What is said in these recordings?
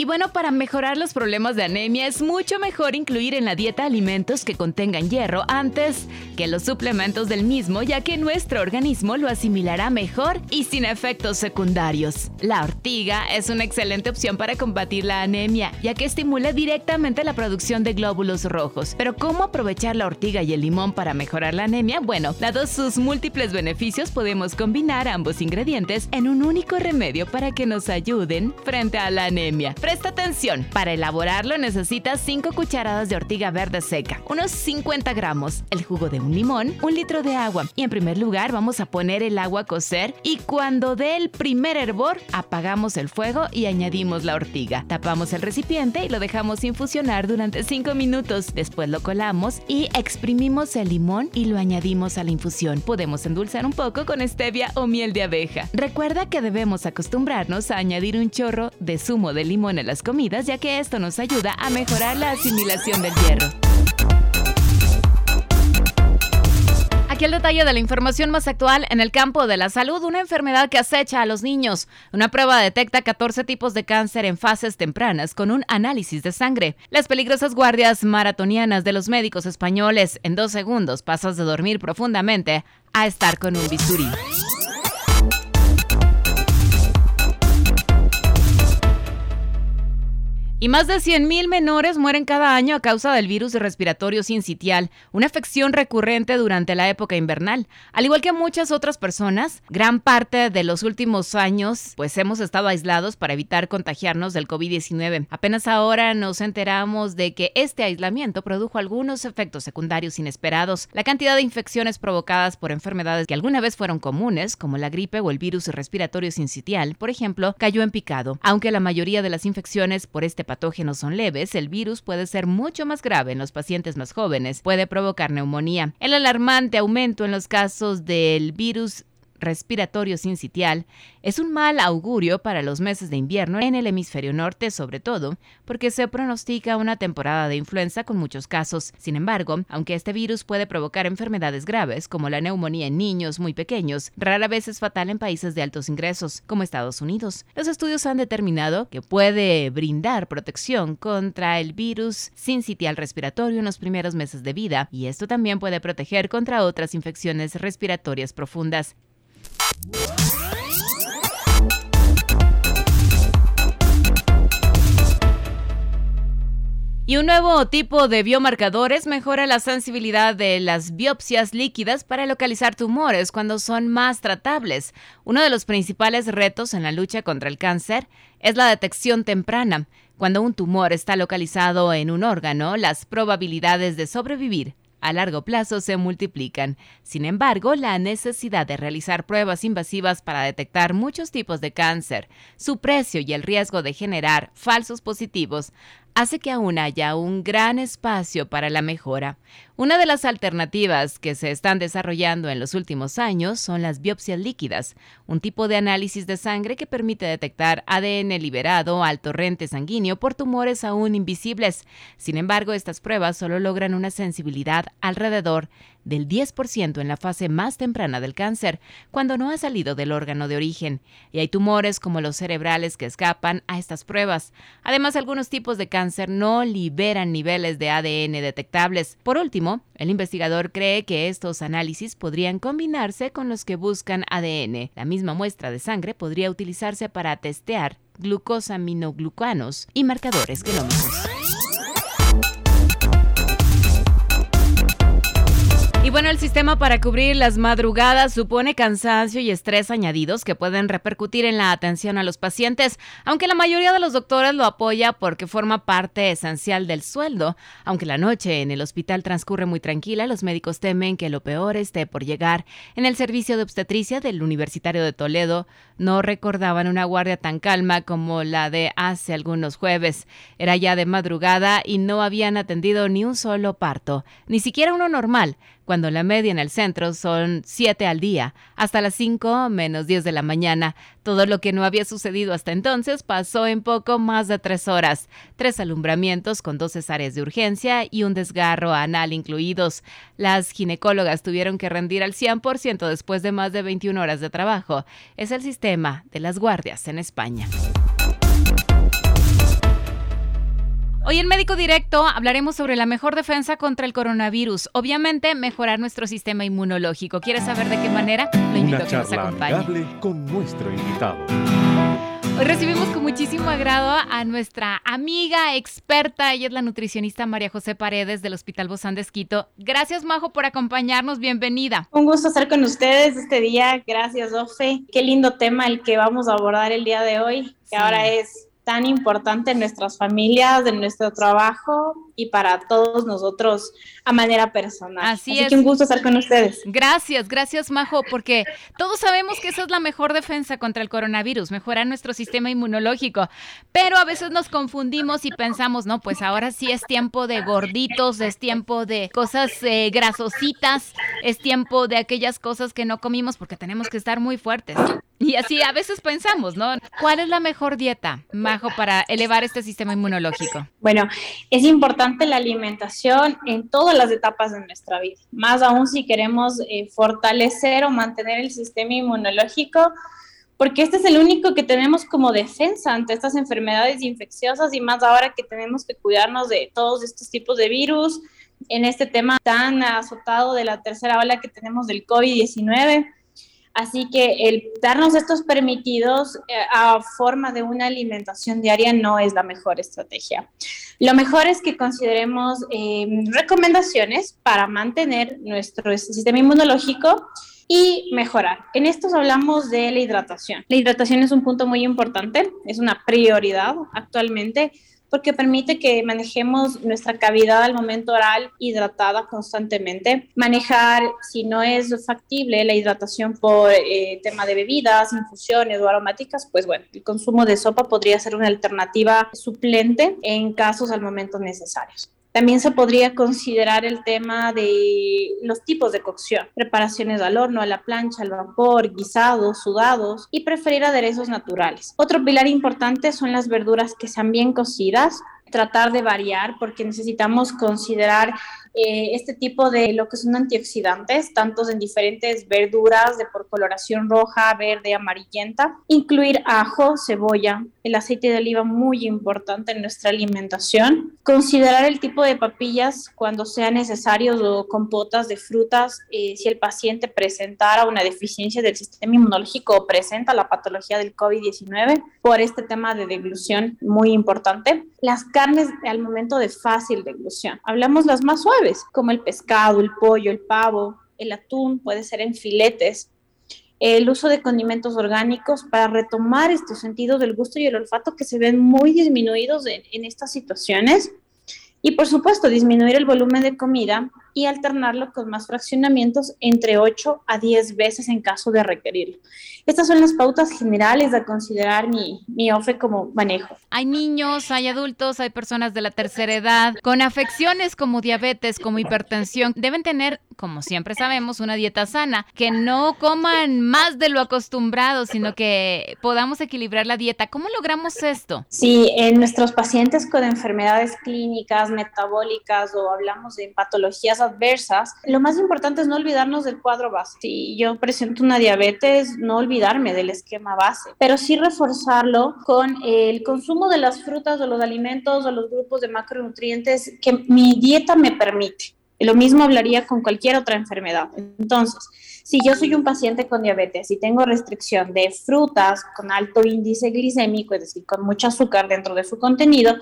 Y bueno, para mejorar los problemas de anemia es mucho mejor incluir en la dieta alimentos que contengan hierro antes que los suplementos del mismo, ya que nuestro organismo lo asimilará mejor y sin efectos secundarios. La ortiga es una excelente opción para combatir la anemia, ya que estimula directamente la producción de glóbulos rojos. Pero ¿cómo aprovechar la ortiga y el limón para mejorar la anemia? Bueno, dados sus múltiples beneficios, podemos combinar ambos ingredientes en un único remedio para que nos ayuden frente a la anemia. Presta atención, para elaborarlo necesitas 5 cucharadas de ortiga verde seca, unos 50 gramos, el jugo de un limón, un litro de agua y en primer lugar vamos a poner el agua a cocer y cuando dé el primer hervor apagamos el fuego y añadimos la ortiga. Tapamos el recipiente y lo dejamos infusionar durante 5 minutos. Después lo colamos y exprimimos el limón y lo añadimos a la infusión. Podemos endulzar un poco con stevia o miel de abeja. Recuerda que debemos acostumbrarnos a añadir un chorro de zumo de limón las comidas, ya que esto nos ayuda a mejorar la asimilación del hierro. Aquí el detalle de la información más actual en el campo de la salud, una enfermedad que acecha a los niños. Una prueba detecta 14 tipos de cáncer en fases tempranas con un análisis de sangre. Las peligrosas guardias maratonianas de los médicos españoles en dos segundos pasas de dormir profundamente a estar con un bisturí. Y más de 100.000 menores mueren cada año a causa del virus respiratorio sincitial, una afección recurrente durante la época invernal. Al igual que muchas otras personas, gran parte de los últimos años pues hemos estado aislados para evitar contagiarnos del COVID-19. Apenas ahora nos enteramos de que este aislamiento produjo algunos efectos secundarios inesperados. La cantidad de infecciones provocadas por enfermedades que alguna vez fueron comunes, como la gripe o el virus respiratorio sincitial, por ejemplo, cayó en picado. Aunque la mayoría de las infecciones por este patógenos son leves, el virus puede ser mucho más grave en los pacientes más jóvenes, puede provocar neumonía. El alarmante aumento en los casos del virus respiratorio sincitial es un mal augurio para los meses de invierno en el hemisferio norte, sobre todo porque se pronostica una temporada de influenza con muchos casos. Sin embargo, aunque este virus puede provocar enfermedades graves como la neumonía en niños muy pequeños, rara vez es fatal en países de altos ingresos, como Estados Unidos. Los estudios han determinado que puede brindar protección contra el virus sincitial respiratorio en los primeros meses de vida, y esto también puede proteger contra otras infecciones respiratorias profundas. Y un nuevo tipo de biomarcadores mejora la sensibilidad de las biopsias líquidas para localizar tumores cuando son más tratables. Uno de los principales retos en la lucha contra el cáncer es la detección temprana. Cuando un tumor está localizado en un órgano, las probabilidades de sobrevivir a largo plazo se multiplican. Sin embargo, la necesidad de realizar pruebas invasivas para detectar muchos tipos de cáncer, su precio y el riesgo de generar falsos positivos hace que aún haya un gran espacio para la mejora. Una de las alternativas que se están desarrollando en los últimos años son las biopsias líquidas, un tipo de análisis de sangre que permite detectar ADN liberado al torrente sanguíneo por tumores aún invisibles. Sin embargo, estas pruebas solo logran una sensibilidad alrededor del 10% en la fase más temprana del cáncer, cuando no ha salido del órgano de origen, y hay tumores como los cerebrales que escapan a estas pruebas. Además, algunos tipos de cáncer no liberan niveles de ADN detectables. Por último, el investigador cree que estos análisis podrían combinarse con los que buscan ADN. La misma muestra de sangre podría utilizarse para testear glucosaminoglucanos y marcadores genómicos. Bueno, el sistema para cubrir las madrugadas supone cansancio y estrés añadidos que pueden repercutir en la atención a los pacientes, aunque la mayoría de los doctores lo apoya porque forma parte esencial del sueldo. Aunque la noche en el hospital transcurre muy tranquila, los médicos temen que lo peor esté por llegar. En el servicio de obstetricia del Universitario de Toledo no recordaban una guardia tan calma como la de hace algunos jueves. Era ya de madrugada y no habían atendido ni un solo parto, ni siquiera uno normal cuando la media en el centro son 7 al día, hasta las 5 menos 10 de la mañana. Todo lo que no había sucedido hasta entonces pasó en poco más de tres horas. Tres alumbramientos con dos cesáreas de urgencia y un desgarro anal incluidos. Las ginecólogas tuvieron que rendir al 100% después de más de 21 horas de trabajo. Es el sistema de las guardias en España. Hoy en Médico Directo hablaremos sobre la mejor defensa contra el coronavirus. Obviamente, mejorar nuestro sistema inmunológico. ¿Quieres saber de qué manera? Lo invito Una a que nos acompañe. con nuestro invitado. Hoy recibimos con muchísimo agrado a nuestra amiga experta, ella es la nutricionista María José Paredes del Hospital Bozán de Esquito. Gracias, Majo, por acompañarnos. Bienvenida. Un gusto estar con ustedes este día. Gracias, Ofe. Qué lindo tema el que vamos a abordar el día de hoy, que ahora es tan importante en nuestras familias, en nuestro trabajo y para todos nosotros a manera personal. Así, es. que un gusto estar con ustedes. Gracias, gracias Majo, porque todos sabemos que esa es la mejor defensa contra el coronavirus, mejorar nuestro sistema inmunológico, pero a veces nos confundimos y pensamos, no, pues ahora sí es tiempo de gorditos, es tiempo de cosas eh, grasositas, es tiempo de aquellas cosas que no comimos porque tenemos que estar muy fuertes. Y así a veces pensamos, ¿no? ¿Cuál es la mejor dieta, Majo, para elevar este sistema inmunológico? Bueno, es importante la alimentación en todas las etapas de nuestra vida, más aún si queremos eh, fortalecer o mantener el sistema inmunológico, porque este es el único que tenemos como defensa ante estas enfermedades infecciosas y más ahora que tenemos que cuidarnos de todos estos tipos de virus, en este tema tan azotado de la tercera ola que tenemos del COVID-19 Así que el darnos estos permitidos eh, a forma de una alimentación diaria no es la mejor estrategia. Lo mejor es que consideremos eh, recomendaciones para mantener nuestro sistema inmunológico y mejorar. En estos hablamos de la hidratación. La hidratación es un punto muy importante, es una prioridad actualmente porque permite que manejemos nuestra cavidad al momento oral hidratada constantemente. Manejar, si no es factible, la hidratación por eh, tema de bebidas, infusiones o aromáticas, pues bueno, el consumo de sopa podría ser una alternativa suplente en casos al momento necesarios. También se podría considerar el tema de los tipos de cocción, preparaciones al horno, a la plancha, al vapor, guisados, sudados y preferir aderezos naturales. Otro pilar importante son las verduras que sean bien cocidas, tratar de variar porque necesitamos considerar eh, este tipo de lo que son antioxidantes, tantos en diferentes verduras de por coloración roja, verde, amarillenta, incluir ajo, cebolla, el aceite de oliva muy importante en nuestra alimentación, considerar el tipo de papillas cuando sea necesario o compotas de frutas eh, si el paciente presentara una deficiencia del sistema inmunológico o presenta la patología del COVID-19 por este tema de deglución muy importante. Las carnes al momento de fácil deglución, hablamos las más suaves como el pescado, el pollo, el pavo, el atún, puede ser en filetes. El uso de condimentos orgánicos para retomar estos sentidos del gusto y el olfato que se ven muy disminuidos en, en estas situaciones. Y por supuesto, disminuir el volumen de comida y alternarlo con más fraccionamientos entre 8 a 10 veces en caso de requerirlo. Estas son las pautas generales a considerar mi, mi OFE como manejo. Hay niños, hay adultos, hay personas de la tercera edad con afecciones como diabetes, como hipertensión. Deben tener, como siempre sabemos, una dieta sana, que no coman más de lo acostumbrado, sino que podamos equilibrar la dieta. ¿Cómo logramos esto? Sí, en nuestros pacientes con enfermedades clínicas, metabólicas o hablamos de patologías adversas, lo más importante es no olvidarnos del cuadro base. Si yo presento una diabetes, no olvidarme del esquema base, pero sí reforzarlo con el consumo de las frutas o los alimentos o los grupos de macronutrientes que mi dieta me permite. Lo mismo hablaría con cualquier otra enfermedad. Entonces, si yo soy un paciente con diabetes y tengo restricción de frutas con alto índice glicémico, es decir, con mucho azúcar dentro de su contenido,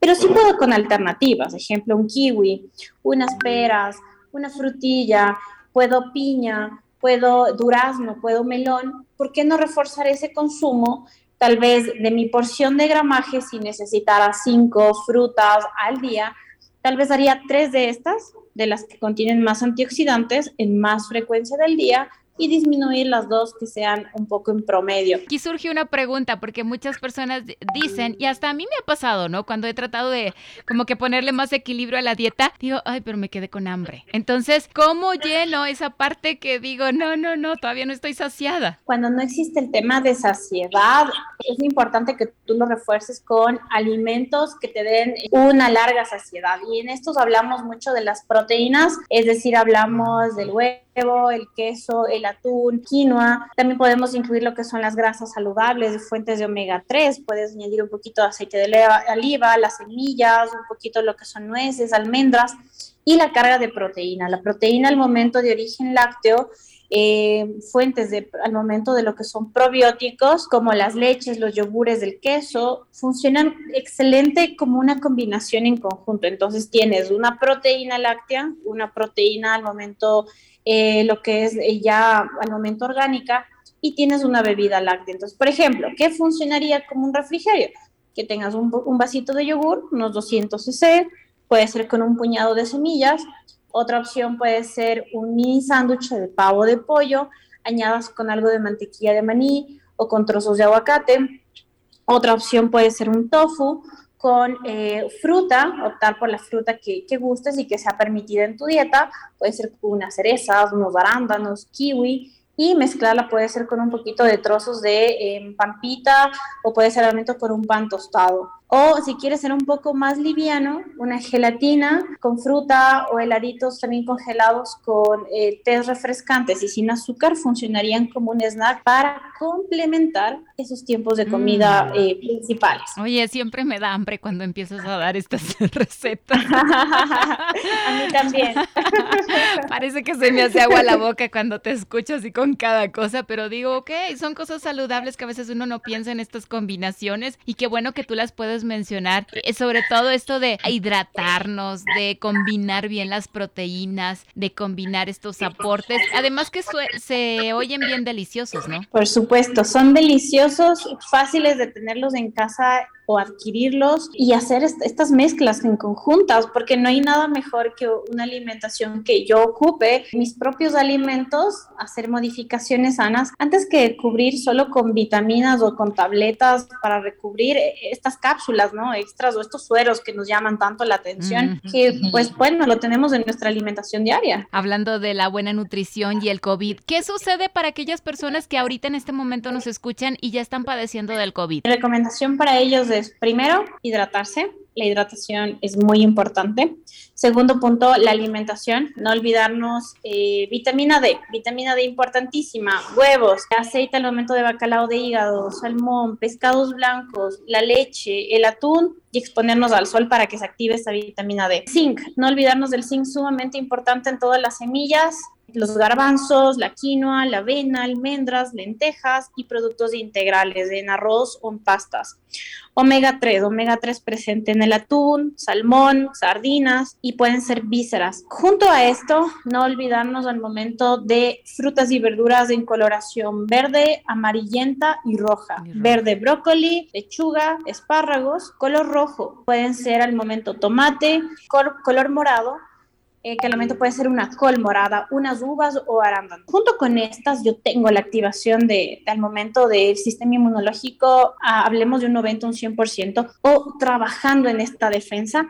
pero sí puedo con alternativas, ejemplo, un kiwi, unas peras, una frutilla, puedo piña, puedo durazno, puedo melón, ¿por qué no reforzar ese consumo? Tal vez de mi porción de gramaje, si necesitara cinco frutas al día, tal vez haría tres de estas, de las que contienen más antioxidantes, en más frecuencia del día y disminuir las dos que sean un poco en promedio. Aquí surge una pregunta porque muchas personas dicen, y hasta a mí me ha pasado, ¿no? Cuando he tratado de como que ponerle más equilibrio a la dieta, digo, ay, pero me quedé con hambre. Entonces, ¿cómo lleno esa parte que digo, no, no, no, todavía no estoy saciada? Cuando no existe el tema de saciedad, es importante que tú lo refuerces con alimentos que te den una larga saciedad. Y en estos hablamos mucho de las proteínas, es decir, hablamos del huevo el queso, el atún, quinoa. También podemos incluir lo que son las grasas saludables, fuentes de omega 3. Puedes añadir un poquito de aceite de oliva, las semillas, un poquito lo que son nueces, almendras y la carga de proteína. La proteína al momento de origen lácteo eh, fuentes de, al momento de lo que son probióticos, como las leches, los yogures del queso, funcionan excelente como una combinación en conjunto. Entonces tienes una proteína láctea, una proteína al momento eh, lo que es ya al momento orgánica, y tienes una bebida láctea. Entonces, por ejemplo, ¿qué funcionaría como un refrigerio? Que tengas un, un vasito de yogur, unos 200 cc, puede ser con un puñado de semillas. Otra opción puede ser un mini sándwich de pavo de pollo, añadas con algo de mantequilla de maní o con trozos de aguacate. Otra opción puede ser un tofu con eh, fruta, optar por la fruta que, que, gustes y que sea permitida en tu dieta. Puede ser unas cerezas, unos arándanos, kiwi, y mezclarla puede ser con un poquito de trozos de em, pampita o puede ser alimento con un pan tostado. O si quieres ser un poco más liviano, una gelatina con fruta o heladitos también congelados con eh, tés refrescantes y sin azúcar funcionarían como un snack para complementar esos tiempos de comida mm. eh, principales. Oye, siempre me da hambre cuando empiezas a dar estas recetas. a mí también. Parece que se me hace agua la boca cuando te escucho así con cada cosa, pero digo, ok, son cosas saludables que a veces uno no piensa en estas combinaciones y qué bueno que tú las puedes mencionar, eh, sobre todo esto de hidratarnos, de combinar bien las proteínas, de combinar estos aportes, además que se oyen bien deliciosos, ¿no? Por supuesto, son deliciosos, fáciles de tenerlos en casa o adquirirlos y hacer estas mezclas en conjuntas, porque no hay nada mejor que una alimentación que yo ocupe mis propios alimentos, hacer modificaciones sanas, antes que cubrir solo con vitaminas o con tabletas para recubrir estas cápsulas, ¿no? Extras o estos sueros que nos llaman tanto la atención, que pues bueno, lo tenemos en nuestra alimentación diaria. Hablando de la buena nutrición y el COVID, ¿qué sucede para aquellas personas que ahorita en este momento nos escuchan y ya están padeciendo del COVID? Mi recomendación para ellos es primero, hidratarse. La hidratación es muy importante. Segundo punto, la alimentación. No olvidarnos eh, vitamina D. Vitamina D importantísima. Huevos, aceite al momento de bacalao de hígado, salmón, pescados blancos, la leche, el atún y exponernos al sol para que se active esa vitamina D. Zinc. No olvidarnos del zinc sumamente importante en todas las semillas, los garbanzos, la quinoa, la avena, almendras, lentejas y productos integrales en arroz o en pastas. Omega 3, omega 3 presente en el atún, salmón, sardinas y pueden ser vísceras. Junto a esto, no olvidarnos al momento de frutas y verduras en coloración verde, amarillenta y roja. Verde brócoli, lechuga, espárragos, color rojo. Pueden ser al momento tomate, color morado, eh, que al momento puede ser una col morada, unas uvas o arándanos. Junto con estas, yo tengo la activación de, al momento del sistema inmunológico, ah, hablemos de un 90, un 100%, o trabajando en esta defensa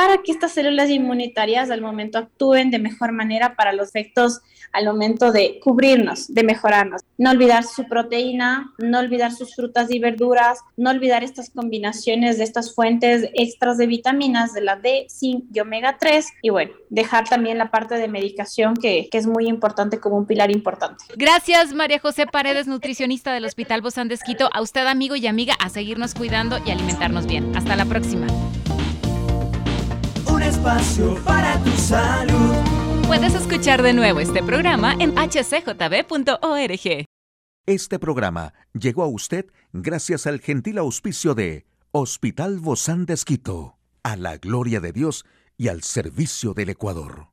para que estas células inmunitarias al momento actúen de mejor manera para los efectos al momento de cubrirnos, de mejorarnos. No olvidar su proteína, no olvidar sus frutas y verduras, no olvidar estas combinaciones de estas fuentes extras de vitaminas, de la D, zinc y omega 3. Y bueno, dejar también la parte de medicación que, es muy importante como un pilar importante. Gracias, María José Paredes, nutricionista del Hospital Bozán de. A usted, amigo y amiga, a seguirnos cuidando y alimentarnos bien. Hasta la próxima espacio para tu salud. Puedes escuchar de nuevo este programa en hcjb.org. Este programa llegó a usted gracias al gentil auspicio de Hospital Bozán de Esquito, a la gloria de Dios y al servicio del Ecuador.